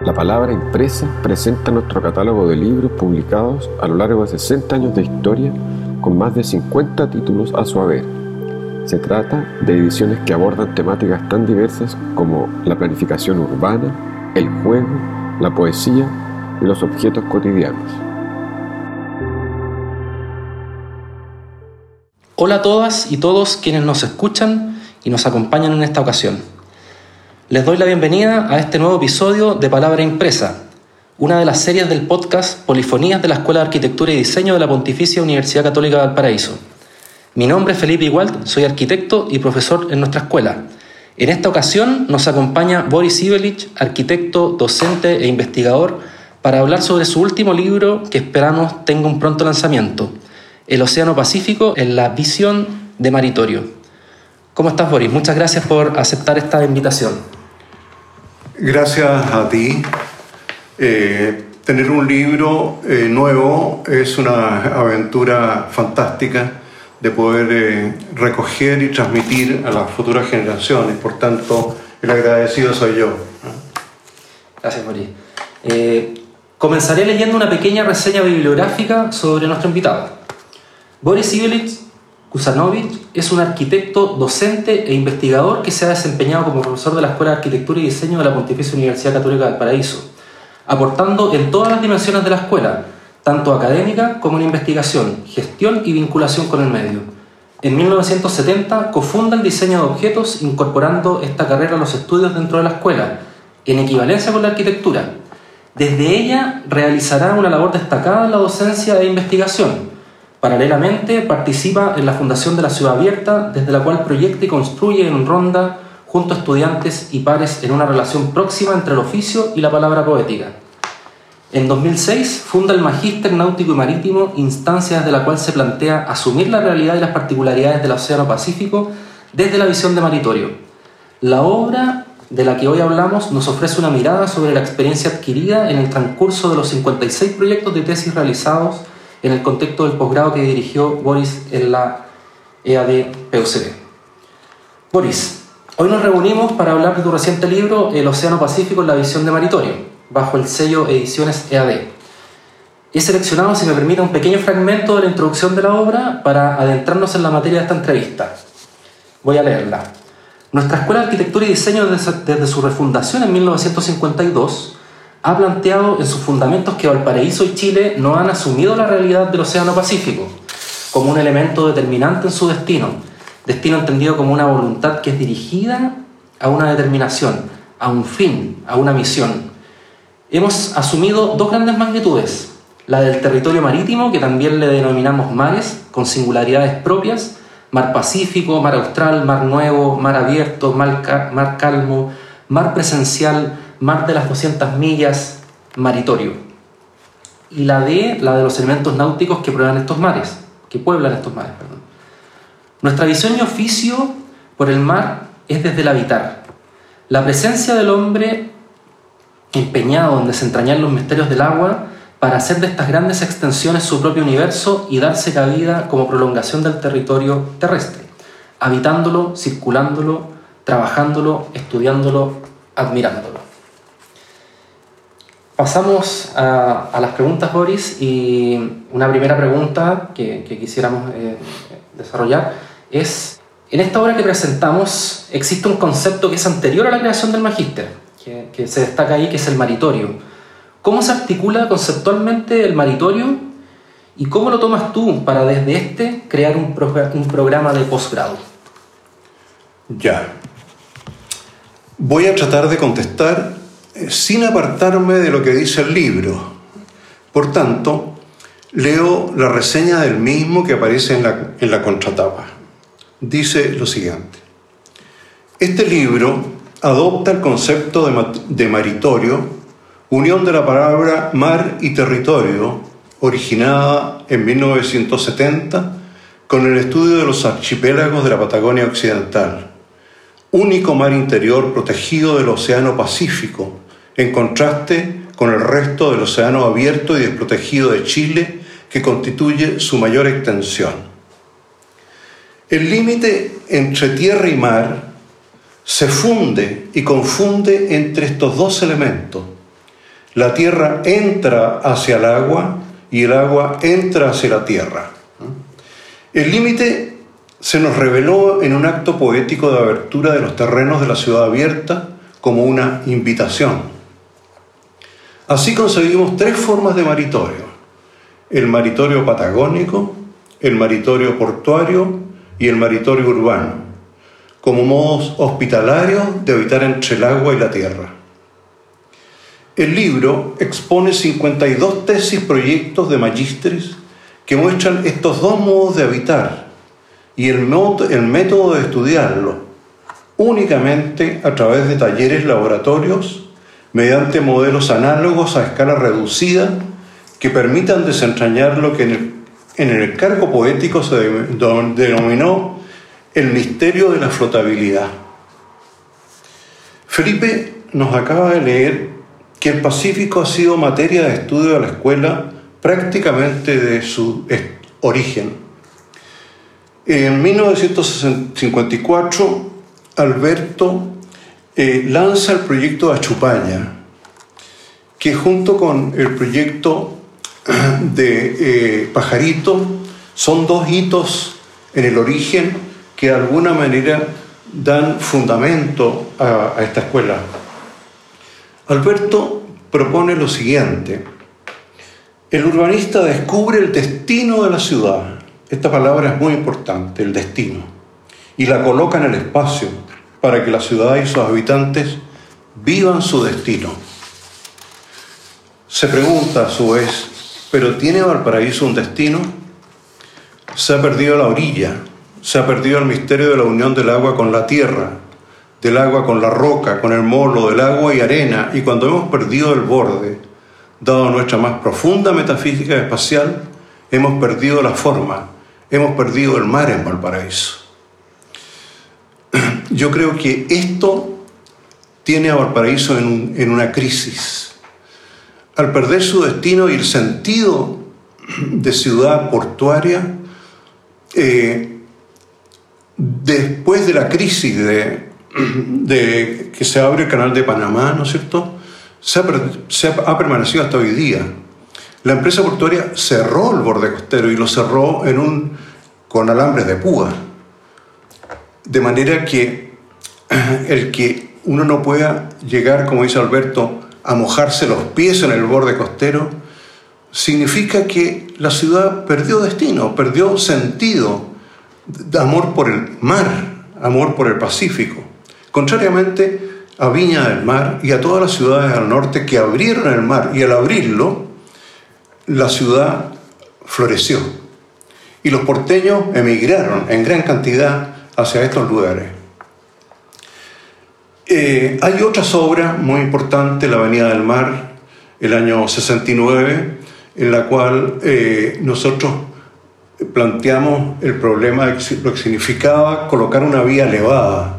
La palabra impresa presenta nuestro catálogo de libros publicados a lo largo de 60 años de historia con más de 50 títulos a su haber. Se trata de ediciones que abordan temáticas tan diversas como la planificación urbana, el juego, la poesía y los objetos cotidianos. Hola a todas y todos quienes nos escuchan y nos acompañan en esta ocasión. Les doy la bienvenida a este nuevo episodio de Palabra Impresa, una de las series del podcast Polifonías de la Escuela de Arquitectura y Diseño de la Pontificia Universidad Católica de Valparaíso. Mi nombre es Felipe Igualt, soy arquitecto y profesor en nuestra escuela. En esta ocasión nos acompaña Boris Ivelich, arquitecto, docente e investigador, para hablar sobre su último libro que esperamos tenga un pronto lanzamiento, el Océano Pacífico en la visión de Maritorio. ¿Cómo estás, Boris? Muchas gracias por aceptar esta invitación. Gracias a ti. Eh, tener un libro eh, nuevo es una aventura fantástica de poder eh, recoger y transmitir a las futuras generaciones. Por tanto, el agradecido soy yo. Gracias, Boris. comenzaré leyendo una pequeña reseña bibliográfica sobre nuestro invitado. Boris Ivelich Kusanovich es un arquitecto, docente e investigador que se ha desempeñado como profesor de la Escuela de Arquitectura y Diseño de la Pontificia Universidad Católica del Paraíso, aportando en todas las dimensiones de la escuela, tanto académica como en investigación, gestión y vinculación con el medio. En 1970 cofunda el diseño de objetos incorporando esta carrera a los estudios dentro de la escuela, en equivalencia con la arquitectura. Desde ella realizará una labor destacada en la docencia e investigación, Paralelamente, participa en la Fundación de la Ciudad Abierta, desde la cual proyecta y construye en ronda junto a estudiantes y pares en una relación próxima entre el oficio y la palabra poética. En 2006 funda el Magíster Náutico y Marítimo, instancia desde la cual se plantea asumir la realidad y las particularidades del Océano Pacífico desde la visión de Maritorio. La obra de la que hoy hablamos nos ofrece una mirada sobre la experiencia adquirida en el transcurso de los 56 proyectos de tesis realizados en el contexto del posgrado que dirigió Boris en la EAD PUCB. Boris, hoy nos reunimos para hablar de tu reciente libro El Océano Pacífico en la visión de Maritorio, bajo el sello Ediciones EAD. He seleccionado, si me permite, un pequeño fragmento de la introducción de la obra para adentrarnos en la materia de esta entrevista. Voy a leerla. Nuestra Escuela de Arquitectura y Diseño desde, su refundación en 1952 ha planteado en sus fundamentos que Valparaíso y Chile no han asumido la realidad del Océano Pacífico como un elemento determinante en su destino, destino entendido como una voluntad que es dirigida a una determinación, a un fin, a una misión. Hemos asumido dos grandes magnitudes, la del territorio marítimo, que también le denominamos mares, con singularidades propias, mar Pacífico, mar Austral, mar Nuevo, mar Abierto, mar, mar Calmo, mar Presencial, mar de las 200 millas, maritorio. Y la D, la de los elementos náuticos que prueban estos mares, que pueblan estos mares. Perdón. Nuestra visión y oficio por el mar es desde el habitar. La presencia del hombre empeñado en desentrañar los misterios del agua para hacer de estas grandes extensiones su propio universo y darse cabida como prolongación del territorio terrestre, habitándolo, circulándolo, trabajándolo, estudiándolo, admirándolo. Pasamos a, las preguntas, Boris, y una primera pregunta que, quisiéramos eh, desarrollar es, en esta obra que presentamos existe un concepto que es anterior a la creación del magíster, que, se destaca ahí, que es el maritorio. ¿Cómo se articula conceptualmente el maritorio y cómo lo tomas tú para desde este crear un, un programa de posgrado? Ya. Voy a tratar de contestar sin apartarme de lo que dice el libro. Por tanto, leo la reseña del mismo que aparece en la, en la contratapa. Dice lo siguiente. Este libro adopta el concepto de, de maritorio, unión de la palabra mar y territorio, originada en 1970 con el estudio de los archipiélagos de la Patagonia Occidental, único mar interior protegido del Océano Pacífico, en contraste con el resto del océano abierto y desprotegido de Chile, que constituye su mayor extensión. El límite entre tierra y mar se funde y confunde entre estos dos elementos, La tierra entra hacia el agua y el agua entra hacia la tierra. El límite se nos reveló en un acto poético de abertura de los terrenos de la ciudad abierta como una invitación. Así conseguimos tres formas de maritorio. El maritorio patagónico, el maritorio portuario y el maritorio urbano, como modos hospitalarios de habitar entre el agua y la tierra. El libro expone 52 tesis proyectos de magísteres que muestran estos dos modos de habitar y el, el método de estudiarlo, únicamente a través de talleres laboratorios, mediante modelos análogos a escala reducida que permitan desentrañar lo que en el, en el cargo poético se denominó el misterio de la flotabilidad. Felipe nos acaba de leer que el Pacífico ha sido materia de estudio de la escuela prácticamente de su origen. En 1954, Alberto eh, lanza el proyecto Achupaña, que junto con el proyecto de eh, Pajarito son dos hitos en el origen que de alguna manera dan fundamento a esta escuela. Alberto propone lo siguiente. El urbanista descubre el destino de la ciudad. Esta palabra es muy importante, el destino. Y la coloca en el espacio para que la ciudad y sus habitantes vivan su destino. Se pregunta a su vez, ¿pero tiene Valparaíso un destino? Se ha perdido la orilla, se ha perdido el misterio de la unión del agua con la tierra, del agua con la roca, con el molo, del agua y arena, y cuando hemos perdido el borde, dado nuestra más profunda metafísica espacial, hemos perdido la forma, hemos perdido el mar en Valparaíso. Yo creo que esto tiene a Valparaíso en, una crisis. Al perder su destino y el sentido de ciudad portuaria, eh, después de la crisis de de que se abre el canal de Panamá, ¿no es cierto? Se ha, permanecido hasta hoy día. La empresa portuaria cerró el borde costero y lo cerró en un, con alambres de púa. De manera que el que uno no pueda llegar, como dice Alberto, a mojarse los pies en el borde costero, significa que la ciudad perdió destino, perdió sentido, de amor por el mar, amor por el Pacífico. Contrariamente a Viña del Mar y a todas las ciudades al norte que abrieron el mar y al abrirlo, la ciudad floreció. Y los porteños emigraron en gran cantidad hacia estos lugares. Eh, hay otras obras muy importantes, la Avenida del Mar, el año 69, en la cual eh, nosotros planteamos el problema de lo que significaba colocar una vía elevada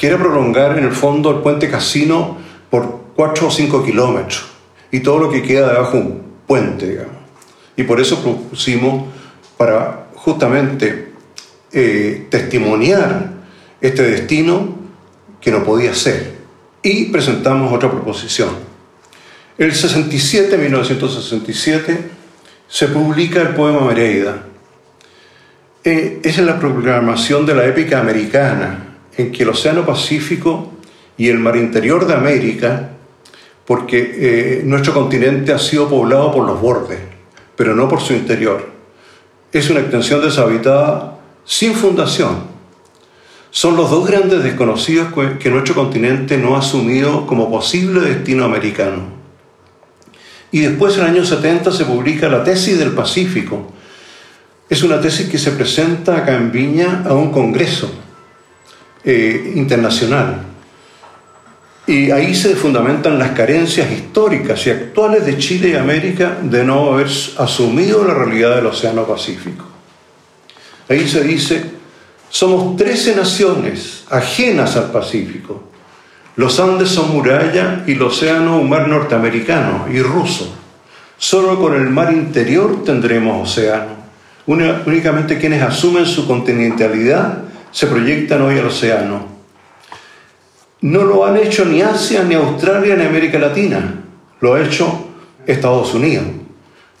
quiere prolongar en el fondo el puente Casino por 4 o 5 kilómetros y todo lo que queda debajo un puente, digamos. Y por eso propusimos para justamente eh, testimoniar este destino que no podía ser. Y presentamos otra proposición. El 67, 1967, se publica el poema Mereida. Eh, esa es la proclamación de la épica americana en que el Océano Pacífico y el mar interior de América, porque eh, nuestro continente ha sido poblado por los bordes, pero no por su interior. Es una extensión deshabitada sin fundación. Son los dos grandes desconocidos que nuestro continente no ha asumido como posible destino americano. Y después, en el año 70, se publica la tesis del Pacífico. Es una tesis que se presenta acá en Viña a un congreso eh, internacional. Y ahí se fundamentan las carencias históricas y actuales de Chile y América de no haber asumido la realidad del Océano Pacífico. Ahí se dice, somos 13 naciones ajenas al Pacífico. Los Andes son muralla y el océano un mar norteamericano y ruso. Solo con el mar interior tendremos océano. únicamente quienes asumen su continentalidad se proyectan hoy al océano. No lo han hecho ni Asia, ni Australia, ni América Latina. lo ha hecho Estados Unidos.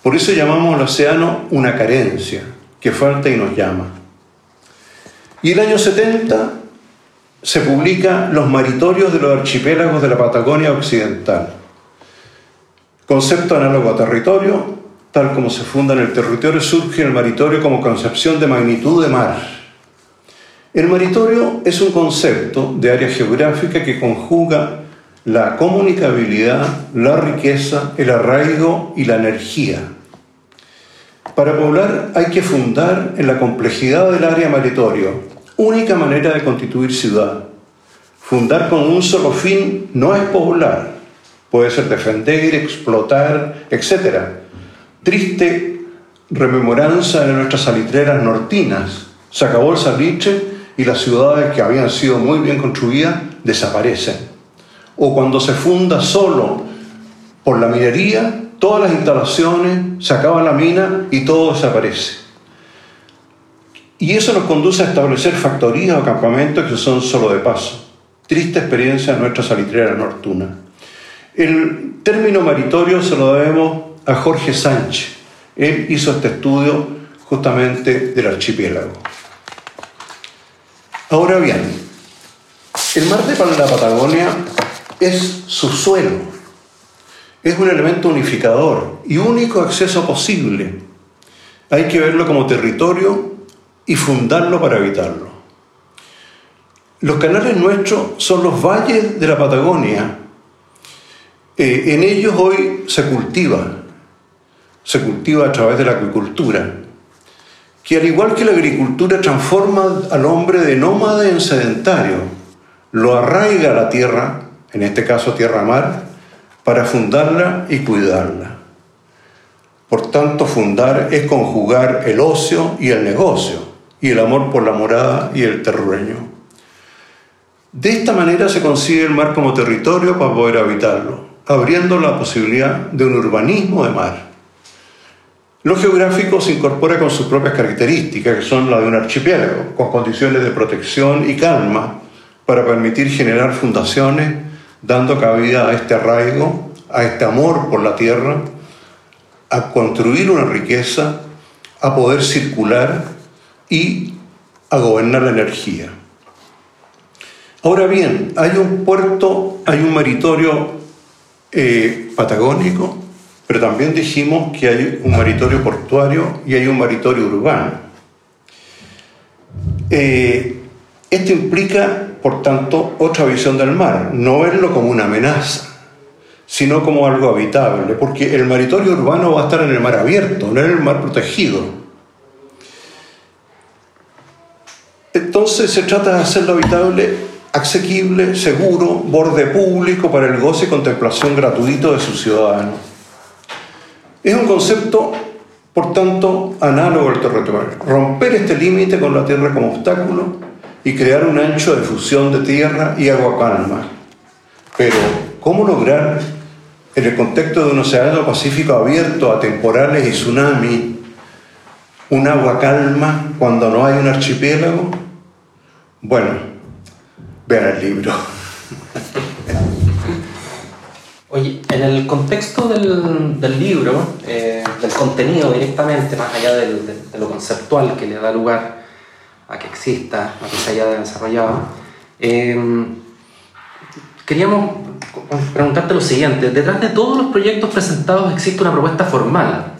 Por eso llamamos al océano una carencia, que falta y nos llama. Y el año 70 se publica Los maritorios de los archipiélagos de la Patagonia Occidental. Concepto análogo a territorio, tal como se funda en el territorio, surge el maritorio como concepción de magnitud de mar. El maritorio es un concepto de área geográfica que conjuga la comunicabilidad, la riqueza, el arraigo y la energía. Para poblar hay que fundar en la complejidad del área maritorio, única manera de constituir ciudad. Fundar con un solo fin no es poblar, puede ser defender, explotar, etc. Triste rememoranza de nuestras salitreras nortinas. Se acabó el salitre y las ciudades que habían sido muy bien construidas desaparecen. O cuando se funda solo por la minería, todas las instalaciones, se acaba la mina y todo desaparece. Y eso nos conduce a establecer factorías o campamentos que son solo de paso. Triste experiencia en nuestra salitrera nortuna. El término maritorio se lo debemos a Jorge Sánchez. Él hizo este estudio justamente del archipiélago. Ahora bien, el mar de la Patagonia es su suelo, es un elemento unificador y único acceso posible. Hay que verlo como territorio y fundarlo para evitarlo. Los canales nuestros son los valles de la Patagonia. Eh, en ellos hoy se cultiva, se cultiva a través de la acuicultura, que al igual que la agricultura transforma al hombre de nómade en sedentario, lo arraiga a la tierra, en este caso tierra-mar, para fundarla y cuidarla. Por tanto, fundar es conjugar el ocio y el negocio, y el amor por la morada y el terrueño. De esta manera se consigue el mar como territorio para poder habitarlo, abriendo la posibilidad de un urbanismo de mar. Lo geográfico se incorpora con sus propias características, que son las de un archipiélago, con condiciones de protección y calma, para permitir generar fundaciones dando cabida a este arraigo, a este amor por la tierra, a construir una riqueza, a poder circular y a gobernar la energía. Ahora bien, hay un puerto, hay un maritorio eh, patagónico, pero también dijimos que hay un maritorio portuario y hay un maritorio urbano. Eh, esto implica por tanto, otra visión del mar, no verlo como una amenaza, sino como algo habitable, porque el maritorio urbano va a estar en el mar abierto, no en el mar protegido. Entonces se trata de hacerlo habitable, asequible, seguro, borde público para el goce y contemplación gratuito de sus ciudadanos. Es un concepto, por tanto, análogo al territorio. Romper este límite con la tierra como obstáculo y crear un ancho de fusión de tierra y agua calma. Pero, ¿cómo lograr, en el contexto de un océano Pacífico abierto a temporales y tsunamis, un agua calma cuando no hay un archipiélago? Bueno, vean el libro. Oye, en el contexto del, del libro, eh, del contenido directamente, más allá de lo conceptual que le da lugar a que exista, a que se haya desarrollado. Em, queríamos preguntarte lo siguiente, detrás de todos los proyectos presentados existe una propuesta formal.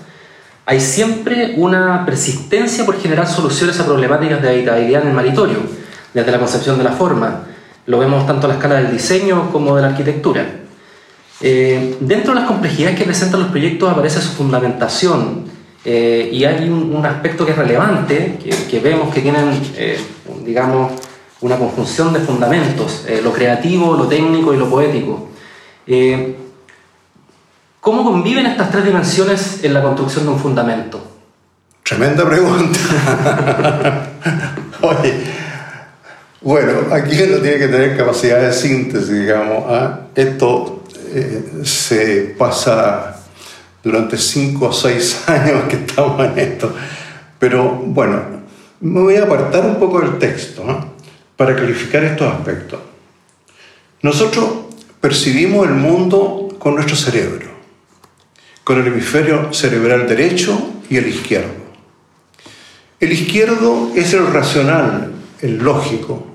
Hay siempre una persistencia por generar soluciones a problemáticas de habitabilidad en el maritorio, desde la concepción de la forma. Lo vemos tanto a la escala del diseño como de la arquitectura. Eh, dentro de las complejidades que presentan los proyectos aparece su fundamentación, eh, y hay un, aspecto que es relevante, que, vemos que tienen, eh, digamos, una conjunción de fundamentos, eh, lo creativo, lo técnico y lo poético. ¿Cómo conviven estas tres dimensiones en la construcción de un fundamento? Tremenda pregunta. Oye, bueno, aquí uno tiene que tener capacidad de síntesis, digamos. ¿ah? Esto se pasa durante cinco o seis años que estamos en esto. Pero bueno, me voy a apartar un poco del texto para clarificar estos aspectos. Nosotros percibimos el mundo con nuestro cerebro. con el hemisferio cerebral derecho y el izquierdo. El izquierdo es el racional, el lógico.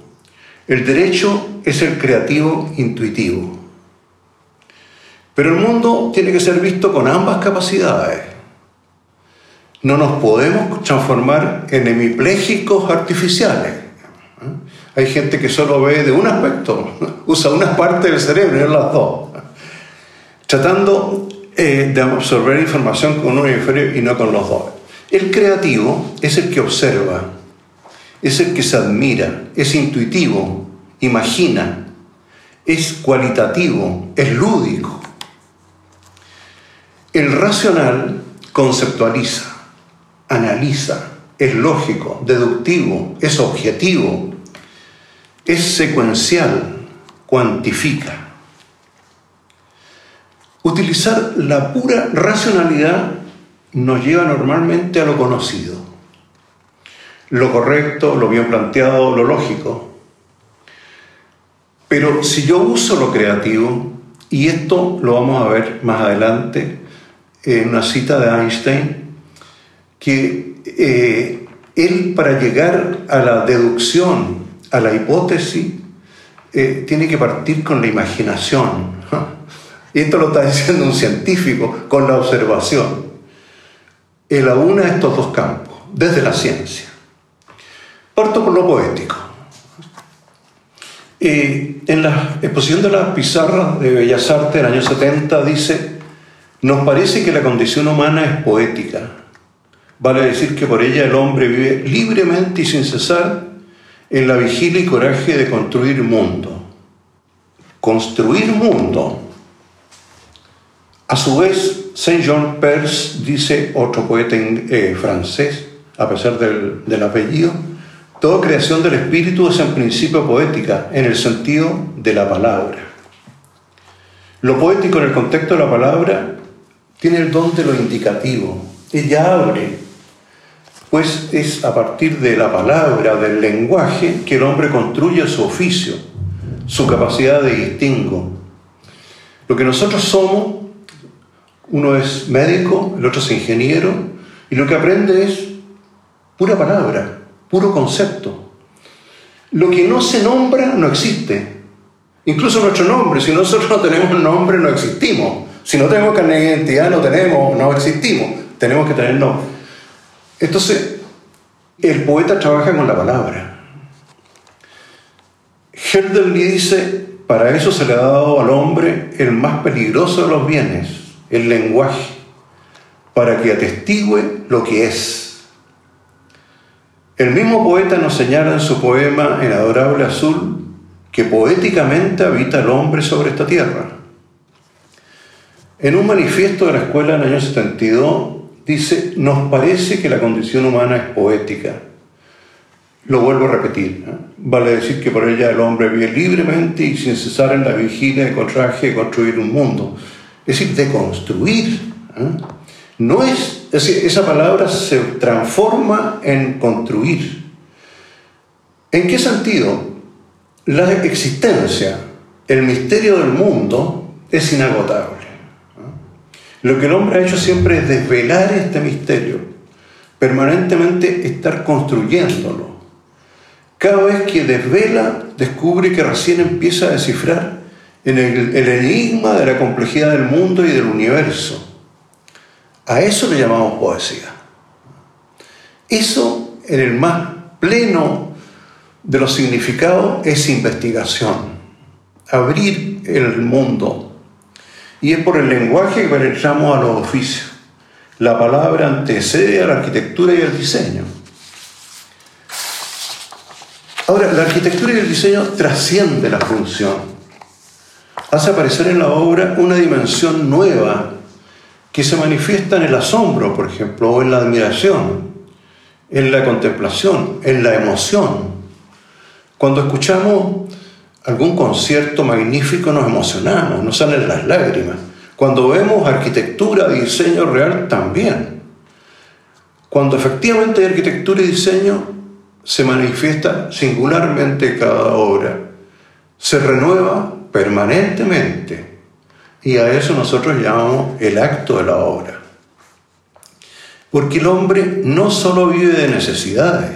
El derecho es el creativo, intuitivo. Pero el mundo tiene que ser visto con ambas capacidades. No nos podemos transformar en hemipléjicos artificiales. Hay gente que solo ve de un aspecto, usa una parte del cerebro y no las dos, tratando eh, de absorber información con un hemisferio y no con los dos. El creativo es el que observa, es el que se admira, es intuitivo, imagina, es cualitativo, es lúdico. El racional conceptualiza, analiza, es lógico, deductivo, es objetivo, es secuencial, cuantifica. Utilizar la pura racionalidad nos lleva normalmente a lo conocido, lo correcto, lo bien planteado, lo lógico. Pero si yo uso lo creativo, y esto lo vamos a ver más adelante, en una cita de Einstein, que eh, él para llegar a la deducción, a la hipótesis, eh, tiene que partir con la imaginación. Y esto lo está diciendo un científico, con la observación. Él aúna estos dos campos, desde la ciencia. Parto por lo poético. Eh, en la exposición de las pizarras de Bellas Artes del año 70 dice nos parece que la condición humana es poética. Vale decir que por ella el hombre vive libremente y sin cesar en la vigilia y coraje de construir mundo. Construir mundo. A su vez, Saint-Jean Perse dice, otro poeta eh, francés, a pesar del, del apellido, toda creación del espíritu es en principio poética, en el sentido de la palabra. Lo poético en el contexto de la palabra tiene el don de lo indicativo. Ella abre, pues es a partir de la palabra, del lenguaje, que el hombre construye su oficio, su capacidad de distingo. Lo que nosotros somos, uno es médico, el otro es ingeniero, y lo que aprende es pura palabra, puro concepto. Lo que no se nombra no existe. Incluso nuestro nombre, si nosotros no tenemos nombre, no existimos. Si no tenemos carne de identidad, no tenemos, no existimos. Tenemos que tener nombre. Entonces, el poeta trabaja con la palabra. Hölderlin dice, para eso se le ha dado al hombre el más peligroso de los bienes, el lenguaje, para que atestigue lo que es. El mismo poeta nos señala en su poema En Adorable Azul que poéticamente habita el hombre sobre esta tierra. En un manifiesto de la escuela en el año 72 dice, nos parece que la condición humana es poética. Lo vuelvo a repetir. Vale decir que por ella el hombre vive libremente y sin cesar en la vigilia de contraje de construir un mundo. Es decir, de construir. No es, es decir, esa palabra se transforma en construir. ¿En qué sentido? La existencia, el misterio del mundo es inagotable. Lo que el hombre ha hecho siempre es desvelar este misterio, permanentemente estar construyéndolo. Cada vez que desvela, descubre que recién empieza a descifrar en el, el enigma de la complejidad del mundo y del universo. A eso le llamamos poesía. Eso, en el más pleno de los significados, es investigación. Abrir el mundo, y es por el lenguaje que penetramos a los oficios. La palabra antecede a la arquitectura y al diseño. Ahora, la arquitectura y el diseño trasciende la función. Hace aparecer en la obra una dimensión nueva que se manifiesta en el asombro, por ejemplo, o en la admiración, en la contemplación, en la emoción. Cuando escuchamos algún concierto magnífico nos emocionamos, nos salen las lágrimas. Cuando vemos arquitectura, diseño real, también. Cuando efectivamente hay arquitectura y diseño, se manifiesta singularmente cada obra. Se renueva permanentemente Y a eso nosotros llamamos el acto de la obra. Porque el hombre no solo vive de necesidades,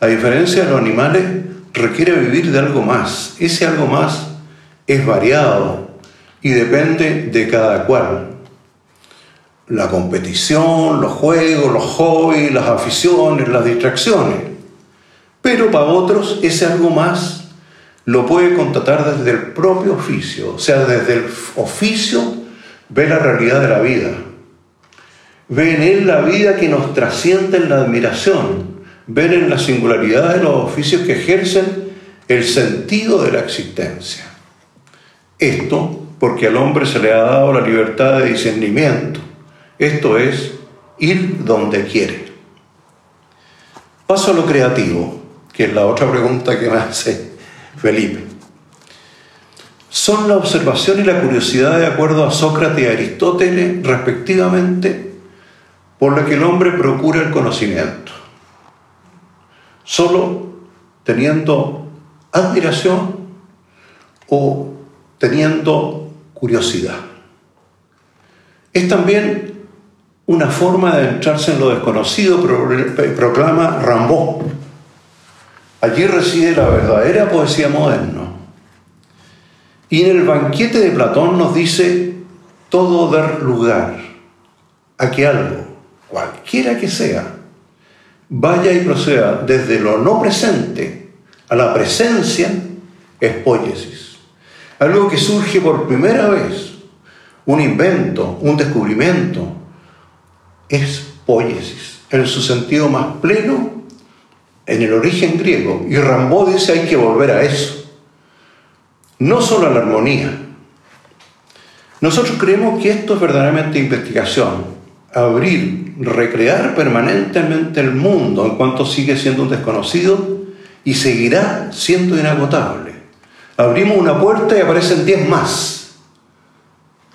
a diferencia de los animales, requiere vivir de algo más. Ese algo más es variado y depende de cada cual. La competición, los juegos, los hobbies, las aficiones, las distracciones. Pero para otros ese algo más lo puede contratar desde el propio oficio, o sea, desde el oficio ve la realidad de la vida. Ve en él la vida que nos trasciende en la admiración, ver en la singularidad de los oficios que ejercen el sentido de la existencia. Esto porque al hombre se le ha dado la libertad de discernimiento, esto es, ir donde quiere. Paso a lo creativo, que es la otra pregunta que me hace Felipe. Son la observación y la curiosidad de acuerdo a Sócrates y Aristóteles, respectivamente, por la que el hombre procura el conocimiento. Solo teniendo admiración o teniendo curiosidad. Es también una forma de entrarse en lo desconocido, proclama Rambaud. Allí reside la verdadera poesía moderna. Y en el banquete de Platón nos dice todo dar lugar a que algo, cualquiera que sea, vaya y proceda desde lo no presente a la presencia es poiesis. Algo que surge por primera vez, un invento, un descubrimiento, es poiesis, en su sentido más pleno, en el origen griego. Y Rambaud dice hay que volver a eso. No solo a la armonía. Nosotros creemos que esto es verdaderamente investigación, abrir, recrear permanentemente el mundo en cuanto sigue siendo un desconocido y seguirá siendo inagotable. Abrimos una puerta y aparecen diez más.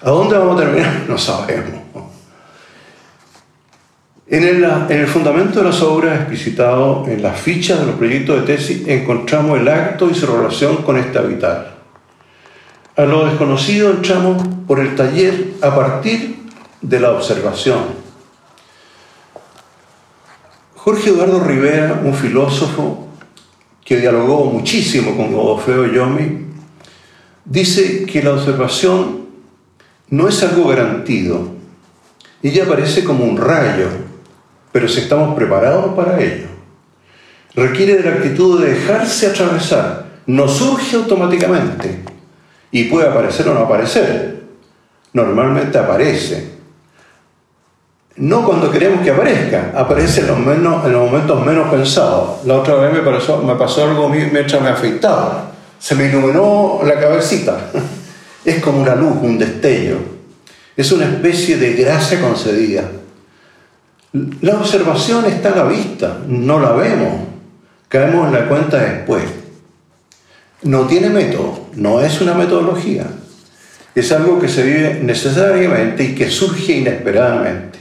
¿A dónde vamos a terminar? No sabemos. En el, en el, fundamento de las obras explicitado en las fichas de los proyectos de tesis encontramos el acto y su relación con este habitar. A lo desconocido entramos por el taller a partir de la observación. Jorge Eduardo Rivera, un filósofo que dialogó muchísimo con Godofredo Yomi, dice que la observación no es algo garantido. Ella aparece como un rayo, pero si estamos preparados para ello. Requiere de la actitud de dejarse atravesar. No surge automáticamente y puede aparecer o no aparecer. Normalmente aparece no cuando queremos que aparezca, aparece en los, menos, en los momentos menos pensados. La otra vez me pasó, me pasó algo mientras me afeitaba, se me iluminó la cabecita. Es como una luz, un destello. Es una especie de gracia concedida. La observación está a la vista, no la vemos, caemos en la cuenta después. No tiene método, no es una metodología. Es algo que se vive necesariamente y que surge inesperadamente.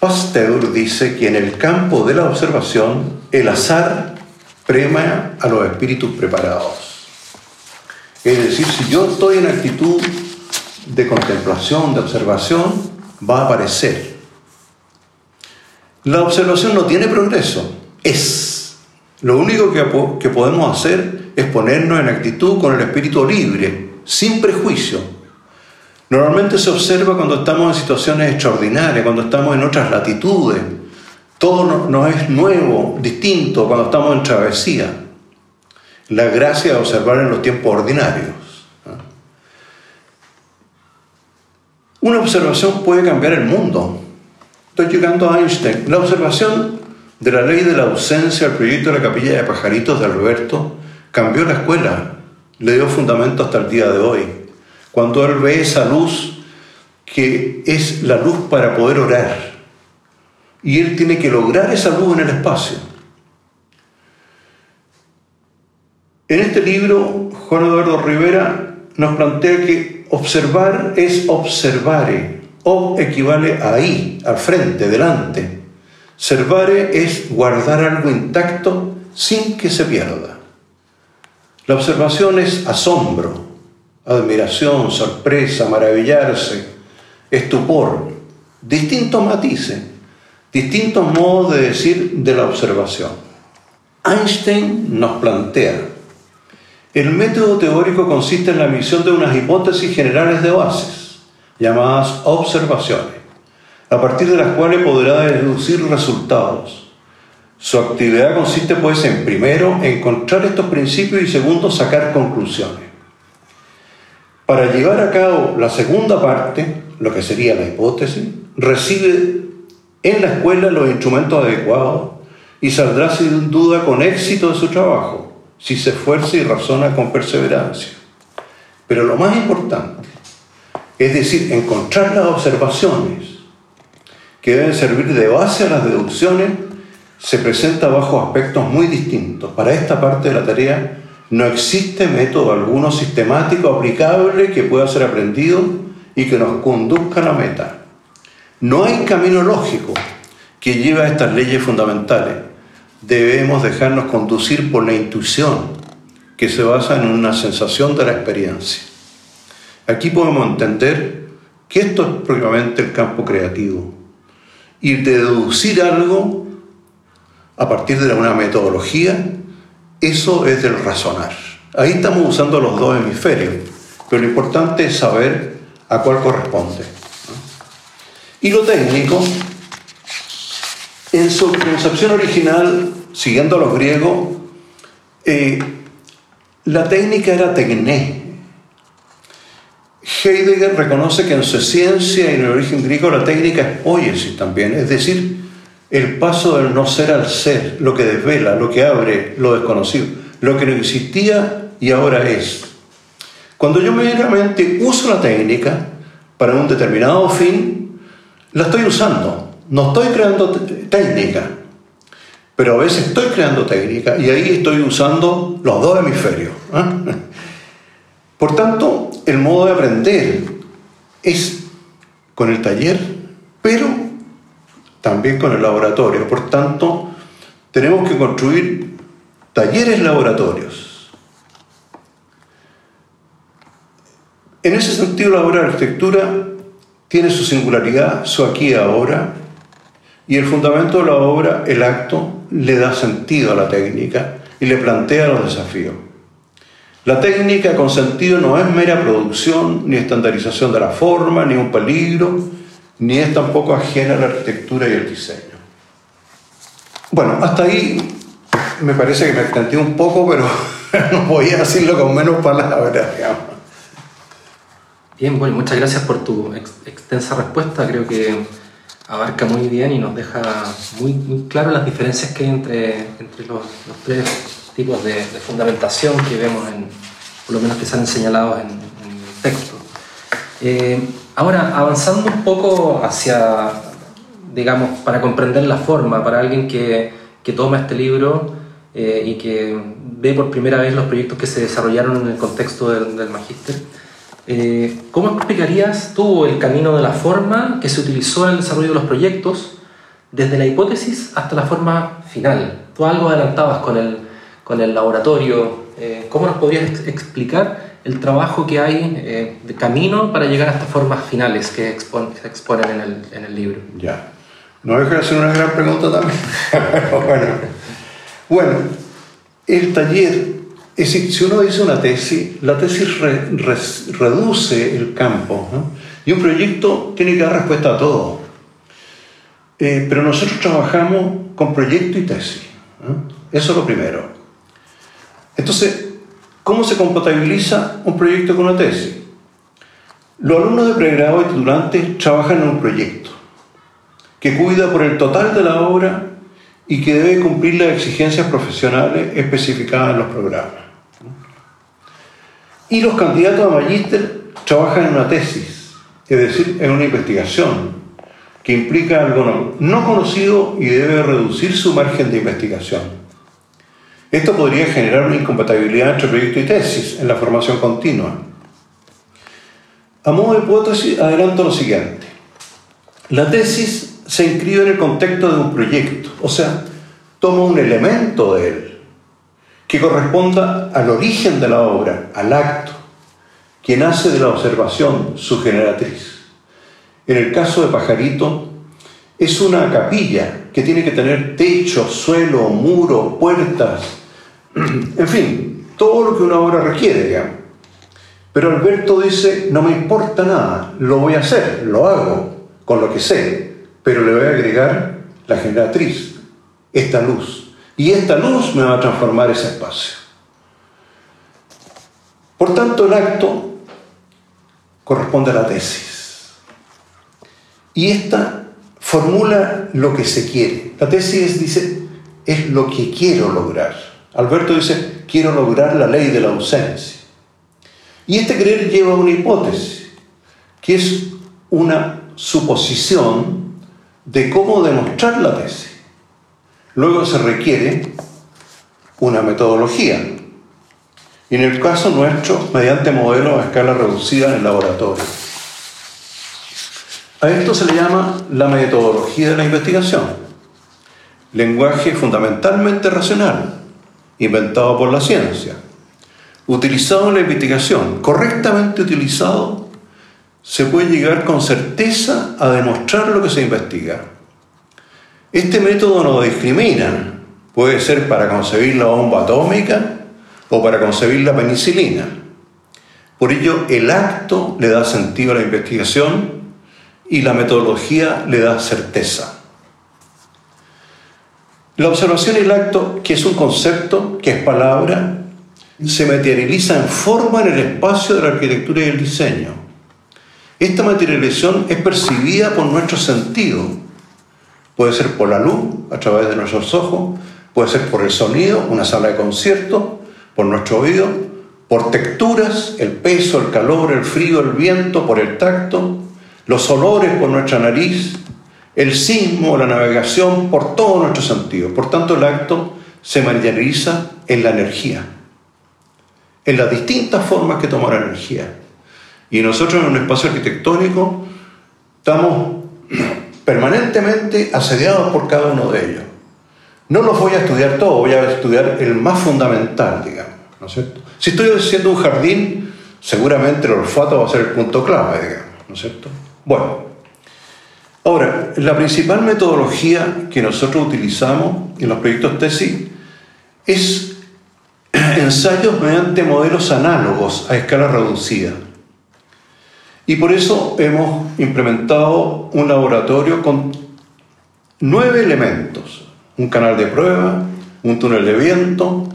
Pasteur dice que en el campo de la observación el azar premia a los espíritus preparados. Es decir, si yo estoy en actitud de contemplación, de observación, va a aparecer. La observación no tiene progreso, es. Lo único que, que podemos hacer es ponernos en actitud con el espíritu libre, sin prejuicio, Normalmente se observa cuando estamos en situaciones extraordinarias, cuando estamos en otras latitudes. Todo nos es nuevo, distinto cuando estamos en travesía. La gracia de observar en los tiempos ordinarios. Una observación puede cambiar el mundo. Estoy llegando a Einstein. La observación de la ley de la ausencia al proyecto de la capilla de pajaritos de Alberto cambió la escuela, le dio fundamento hasta el día de hoy. Cuando Él ve esa luz que es la luz para poder orar. Y Él tiene que lograr esa luz en el espacio. En este libro, Juan Eduardo Rivera nos plantea que observar es observare. Ob equivale ahí, al frente, delante. Servare es guardar algo intacto sin que se pierda. La observación es asombro, admiración, sorpresa, maravillarse, estupor, distintos matices, distintos modos de decir de la observación. Einstein nos plantea, el método teórico consiste en la emisión de unas hipótesis generales de bases, llamadas observaciones, a partir de las cuales podrá deducir resultados. Su actividad consiste pues en primero encontrar estos principios y segundo sacar conclusiones. Para llevar a cabo la segunda parte, lo que sería la hipótesis, recibe en la escuela los instrumentos adecuados y saldrá sin duda con éxito de su trabajo, si se esfuerza y razona con perseverancia. Pero lo más importante, es decir, encontrar las observaciones que deben servir de base a las deducciones, se presenta bajo aspectos muy distintos. Para esta parte de la tarea no existe método alguno sistemático aplicable que pueda ser aprendido y que nos conduzca a la meta. No hay camino lógico que lleve a estas leyes fundamentales. Debemos dejarnos conducir por la intuición que se basa en una sensación de la experiencia. Aquí podemos entender que esto es propiamente el campo creativo y deducir algo a partir de una metodología eso es del razonar. Ahí estamos usando los dos hemisferios, pero lo importante es saber a cuál corresponde. Y lo técnico, en su concepción original, siguiendo a los griegos, eh, la técnica era tecné. Heidegger reconoce que en su ciencia y en el origen griego la técnica es poiesis también, es decir, el paso del no ser al ser, lo que desvela, lo que abre lo desconocido, lo que no existía y ahora es. Cuando yo meramente uso la técnica para un determinado fin, la estoy usando, no estoy creando técnica, pero a veces estoy creando técnica y ahí estoy usando los dos hemisferios. ¿eh? Por tanto, el modo de aprender es con el taller, pero también con el laboratorio. Por tanto, tenemos que construir talleres laboratorios. En ese sentido, la obra de arquitectura tiene su singularidad, su aquí y ahora, y el fundamento de la obra, el acto, le da sentido a la técnica y le plantea los desafíos. La técnica con sentido no es mera producción ni estandarización de la forma, ni un peligro, ni es tampoco ajena a la arquitectura y el diseño. Bueno, hasta ahí me parece que me extendí un poco, pero no voy a decirlo con menos palabras. Bien, bueno, muchas gracias por tu extensa respuesta. Creo que abarca muy bien y nos deja muy, muy claro las diferencias que hay entre, entre los, tres tipos de, fundamentación que vemos, en, por lo menos que han señalado en, en el texto. Eh, Ahora, avanzando un poco hacia, digamos, para comprender la forma, para alguien que, que toma este libro eh, y que ve por primera vez los proyectos que se desarrollaron en el contexto del, del magíster, eh, ¿cómo explicarías tú el camino de la forma que se utilizó en el desarrollo de los proyectos, desde la hipótesis hasta la forma final? Tú algo adelantabas con el, con el laboratorio, eh, ¿cómo nos podrías explicar el trabajo que hay eh, de camino para llegar a estas formas finales que se exponen en el, en el, libro. Ya. No deja de ser una gran pregunta también. bueno. bueno, el taller, es decir, si uno dice una tesis, la tesis reduce el campo. Y un proyecto tiene que dar respuesta a todo. Eh, pero nosotros trabajamos con proyecto y tesis. Eso es lo primero. Entonces, ¿Cómo se compatibiliza un proyecto con una tesis? Los alumnos de pregrado y titulantes trabajan en un proyecto que cuida por el total de la obra y que debe cumplir las exigencias profesionales especificadas en los programas. Y los candidatos a magíster trabajan en una tesis, es decir, en una investigación que implica algo no conocido y debe reducir su margen de investigación. Esto podría generar una incompatibilidad entre proyecto y tesis en la formación continua. A modo de hipótesis, adelanto lo siguiente. La tesis se inscribe en el contexto de un proyecto, o sea, toma un elemento de él que corresponda al origen de la obra, al acto, que nace de la observación su generatriz. En el caso de Pajarito, es una capilla que tiene que tener techo, suelo, muro, puertas, en fin, todo lo que una obra requiere, digamos. Pero Alberto dice, no me importa nada, lo voy a hacer, lo hago con lo que sé, pero le voy a agregar la generatriz, esta luz. Y esta luz me va a transformar ese espacio. Por tanto, el acto corresponde a la tesis. Y esta formula lo que se quiere. La tesis dice, es lo que quiero lograr. Alberto dice, quiero lograr la ley de la ausencia. Y este creer lleva a una hipótesis, que es una suposición de cómo demostrar la tesis. Luego se requiere una metodología. Y en el caso nuestro, mediante modelos a escala reducida en el laboratorio. A esto se le llama la metodología de la investigación. Lenguaje fundamentalmente racional, inventado por la ciencia, utilizado en la investigación, correctamente utilizado, se puede llegar con certeza a demostrar lo que se investiga. Este método no discrimina, puede ser para concebir la bomba atómica o para concebir la penicilina. Por ello, el acto le da sentido a la investigación y la metodología le da certeza. La observación y el acto, que es un concepto, que es palabra, se materializa en forma en el espacio de la arquitectura y el diseño. Esta materialización es percibida por nuestro sentido. Puede ser por la luz, a través de nuestros ojos, puede ser por el sonido, una sala de concierto, por nuestro oído, por texturas, el peso, el calor, el frío, el viento, por el tacto, los olores por nuestra nariz, el sismo, la navegación, por todo nuestro sentido. Por tanto, el acto se materializa en la energía, en las distintas formas que toma la energía. Y nosotros en un espacio arquitectónico estamos permanentemente asediados por cada uno de ellos. No los voy a estudiar todos, voy a estudiar el más fundamental, digamos, ¿no es cierto? Si estoy haciendo un jardín, seguramente el olfato va a ser el punto clave, digamos, ¿no es cierto? Bueno, Ahora, la principal metodología que nosotros utilizamos en los proyectos tesis es ensayos mediante modelos análogos a escala reducida. Y por eso hemos implementado un laboratorio con nueve elementos. Un canal de prueba, un túnel de viento,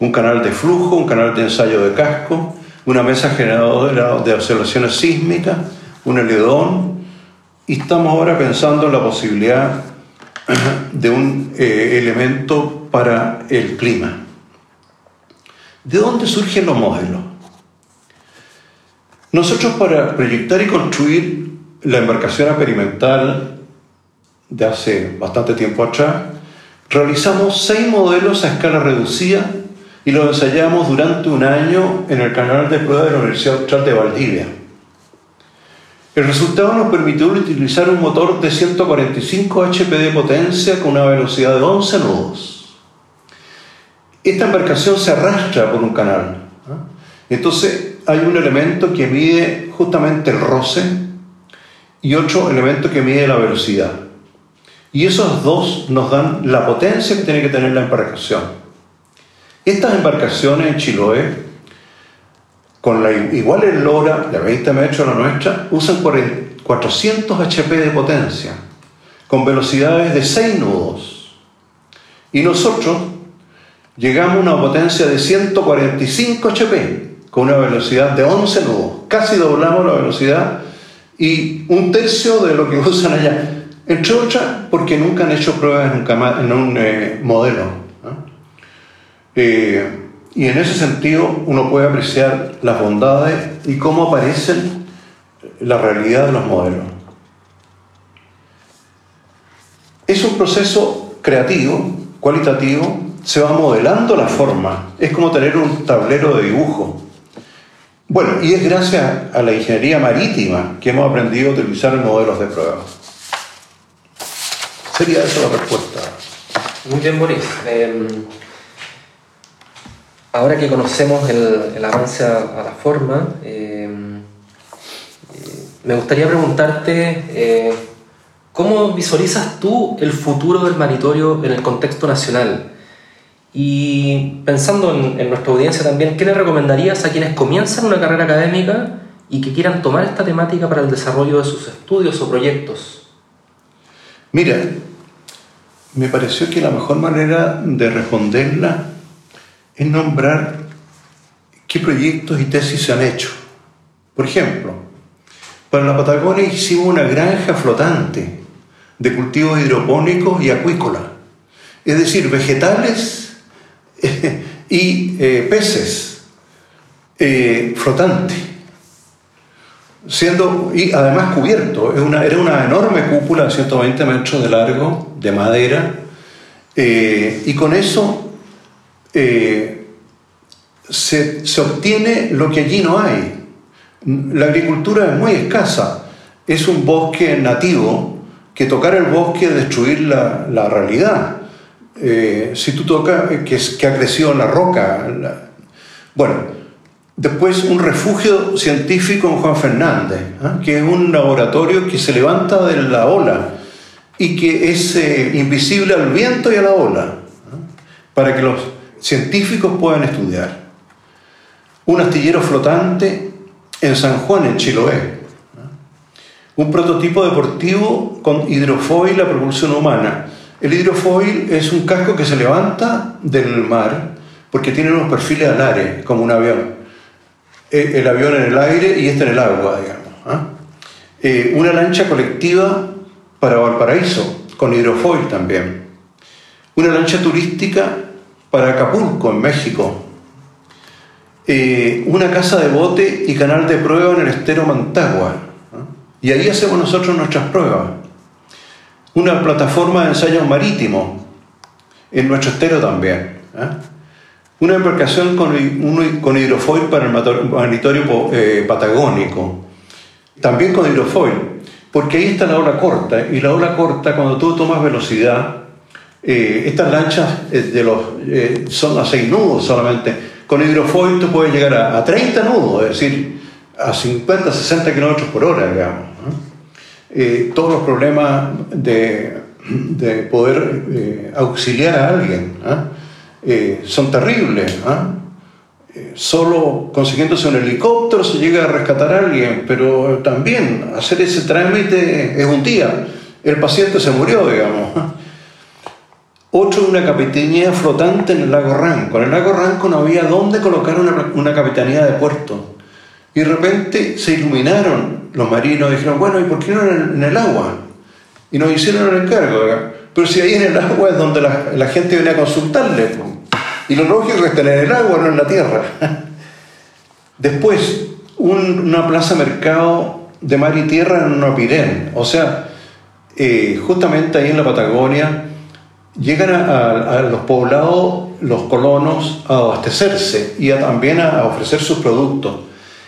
un canal de flujo, un canal de ensayo de casco, una mesa generadora de observaciones sísmicas, un heledón, y estamos ahora pensando en la posibilidad de un eh, elemento para el clima. ¿De dónde surgen los modelos? Nosotros para proyectar y construir la embarcación experimental de hace bastante tiempo atrás, realizamos seis modelos a escala reducida y los ensayamos durante un año en el canal de prueba de la Universidad Austral de Valdivia. El resultado nos permitió utilizar un motor de 145 HP de potencia con una velocidad de 11 nudos. Esta embarcación se arrastra por un canal. Entonces hay un elemento que mide justamente el roce y otro elemento que mide la velocidad. Y esos dos nos dan la potencia que tiene que tener la embarcación. Estas embarcaciones en Chiloé con la igual lora de 20 metros a la nuestra, usan 400 HP de potencia, con velocidades de 6 nudos. Y nosotros llegamos a una potencia de 145 HP, con una velocidad de 11 nudos. Casi doblamos la velocidad y un tercio de lo que usan allá. Entre otras, porque nunca han hecho pruebas en un, eh, modelo. Eh, y en ese sentido uno puede apreciar las bondades y cómo aparecen la realidad de los modelos. Es un proceso creativo, cualitativo, se va modelando la forma, es como tener un tablero de dibujo. Bueno, y es gracias a la ingeniería marítima que hemos aprendido a utilizar modelos de prueba. Sería esa la respuesta. Muy bien, Boris. Em, ahora que conocemos el, avance a, la forma, eh, eh, me gustaría preguntarte eh, cómo visualizas tú el futuro del maritorio en el contexto nacional. Y pensando en, en, nuestra audiencia también, ¿qué le recomendarías a quienes comienzan una carrera académica y que quieran tomar esta temática para el desarrollo de sus estudios o proyectos? Mira, me pareció que la mejor manera de responderla es nombrar qué proyectos y tesis se han hecho. Por ejemplo, para la Patagonia hicimos una granja flotante de cultivos hidropónicos y acuícolas, es decir, vegetales y eh, peces eh, flotantes, siendo y además cubierto. Era una enorme cúpula de 120 metros de largo, de madera, eh, y con eso eh, se, obtiene lo que allí no hay. La agricultura es muy escasa, es un bosque nativo, que tocar el bosque es destruir la, realidad. Eh, si tú tocas, eh, que, que ha crecido en la roca. bueno, después un refugio científico en Juan Fernández, que es un laboratorio que se levanta de la ola y que es invisible al viento y a la ola, para que los científicos puedan estudiar. Un astillero flotante en San Juan, en Chiloé. Un prototipo deportivo con hidrofoil a propulsión humana. El hidrofoil es un casco que se levanta del mar porque tiene unos perfiles alares, como un avión. E, el avión en el aire y este en el agua, digamos. ¿ah? Eh, una lancha colectiva para Valparaíso, con hidrofoil también. Una lancha turística para Acapulco, en México. Eh, una casa de bote y canal de prueba en el estero Mantagua. Y ahí hacemos nosotros nuestras pruebas. Una plataforma de ensayo marítimo en nuestro estero también. ¿eh? Una embarcación con, con, hidrofoil para el manitorio eh, patagónico. También con hidrofoil, porque ahí está la ola corta. Y la ola corta, cuando tú tomas velocidad, eh, estas lanchas eh, de los, eh, son a 6 nudos solamente. Con hidrofoil tú puedes llegar a, 30 nudos, es decir, a 50, 60 kilómetros por hora, digamos. todos los problemas de, de poder auxiliar a alguien son terribles. solo consiguiéndose un helicóptero se llega a rescatar a alguien, pero también hacer ese trámite es un día. El paciente se murió, digamos. Otro, una capitanía flotante en el lago Ranco. En el lago Ranco no había dónde colocar una, capitanía de puerto. Y de repente se iluminaron los marinos dijeron, bueno, ¿y por qué no en el, agua? Y nos hicieron el encargo. Pero si ahí en el agua es donde la, gente viene a consultarle. Y lo lógico es tener el agua, no en la tierra. Después, una plaza mercado de mar y tierra en Nopirén. O sea, eh, justamente ahí en la Patagonia llegan a, los poblados, los colonos, a abastecerse y también a, ofrecer sus productos.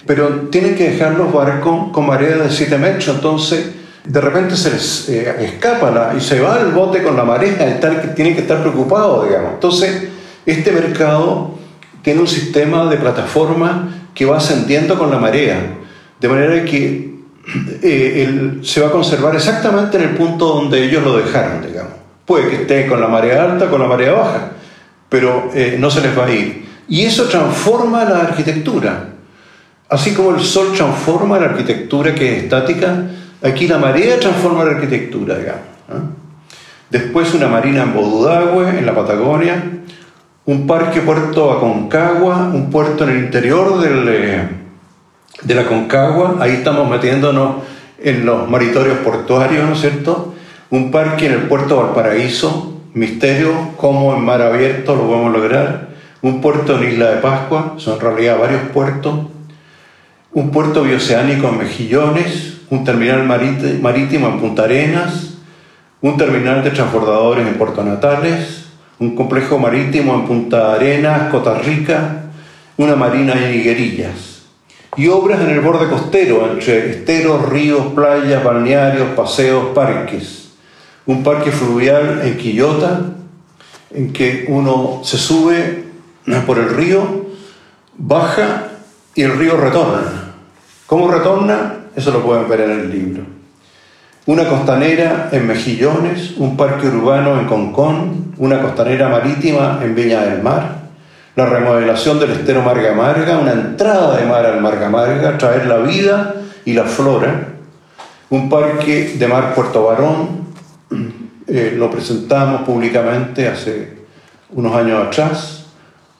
Pero tienen que dejar los barcos con marea de 7 metros, entonces de repente se les eh, escapa y se va el bote con la marea, y tienen que estar preocupados, digamos. Entonces, este mercado tiene un sistema de plataforma que va ascendiendo con la marea, de manera que eh, se va a conservar exactamente en el punto donde ellos lo dejaron. Puede que esté con la marea alta, con la marea baja, pero eh, no se les va a ir. Y eso transforma la arquitectura. Así como el sol transforma la arquitectura que es estática, aquí la marea transforma la arquitectura, digamos. Después una marina en Bodudagüe, en la Patagonia, un parque puerto Aconcagua, un puerto en el interior del, eh, de la Concagua, ahí estamos metiéndonos en los maritorios portuarios, ¿no es cierto? Un parque en el puerto Valparaíso, misterio, cómo en mar abierto lo podemos lograr, un puerto en Isla de Pascua, son en realidad varios puertos, un puerto bioceánico en Mejillones, un terminal marítimo en Punta Arenas, un terminal de transbordadores en Puerto Natales, un complejo marítimo en Punta Arenas, Costa Rica, una marina en Higuerillas. Y obras en el borde costero, entre esteros, ríos, playas, balnearios, paseos, parques un parque fluvial en Quillota, en que uno se sube por el río, baja y el río retorna. ¿Cómo retorna? Eso lo pueden ver en el libro. Una costanera en Mejillones, un parque urbano en Concón, una costanera marítima en Viña del Mar, la remodelación del estero Marga Marga, una entrada de mar al Marga Marga, traer la vida y la flora, un parque de mar Puerto Barón, eh, lo presentamos públicamente hace unos años atrás,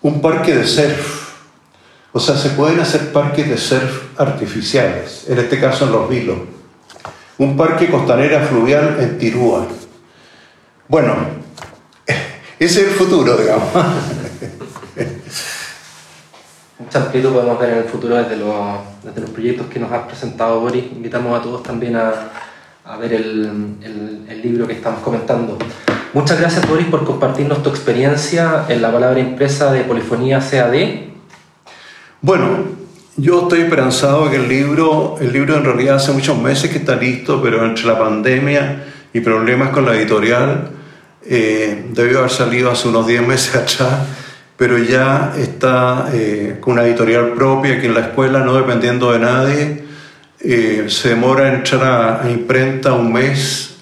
un parque de surf, o sea, se pueden hacer parques de surf artificiales, en este caso en Los Vilos, un parque costanera fluvial en Tirúa. Bueno, ese es el futuro, digamos. Mucha amplitud podemos ver en el futuro desde los, desde los proyectos que nos has presentado, Boris. Invitamos a todos también a, a ver el, el, el, libro que estamos comentando. Muchas gracias, Boris, por compartirnos tu experiencia en la palabra impresa de polifonía CAD. Bueno, yo estoy esperanzado que el libro, el libro en realidad hace muchos meses que está listo, pero entre la pandemia y problemas con la editorial, eh, debió haber salido hace unos 10 meses atrás pero ya está eh, con una editorial propia aquí en la escuela, no dependiendo de nadie. Eh, se demora en entrar a, imprenta un mes.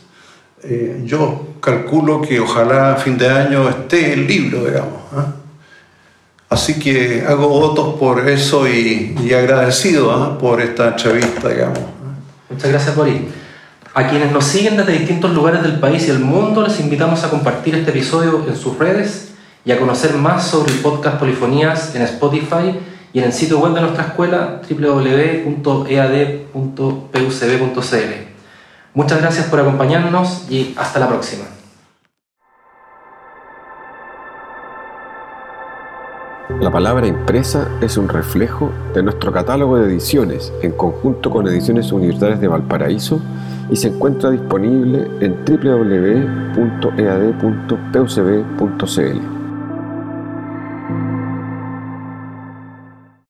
Eh, yo calculo que ojalá a fin de año esté el libro, digamos. ¿ah? Así que hago votos por eso y, agradecido ¿ah? por esta entrevista, digamos. Muchas gracias, Boris. A quienes nos siguen desde distintos lugares del país y el mundo, les invitamos a compartir este episodio en sus redes y a conocer más sobre el podcast Polifonías en Spotify y en el sitio web de nuestra escuela www.ead.pucb.cl. Muchas gracias por acompañarnos y hasta la próxima. La palabra impresa es un reflejo de nuestro catálogo de ediciones en conjunto con Ediciones Universitarias de Valparaíso y se encuentra disponible en www.ead.pucb.cl.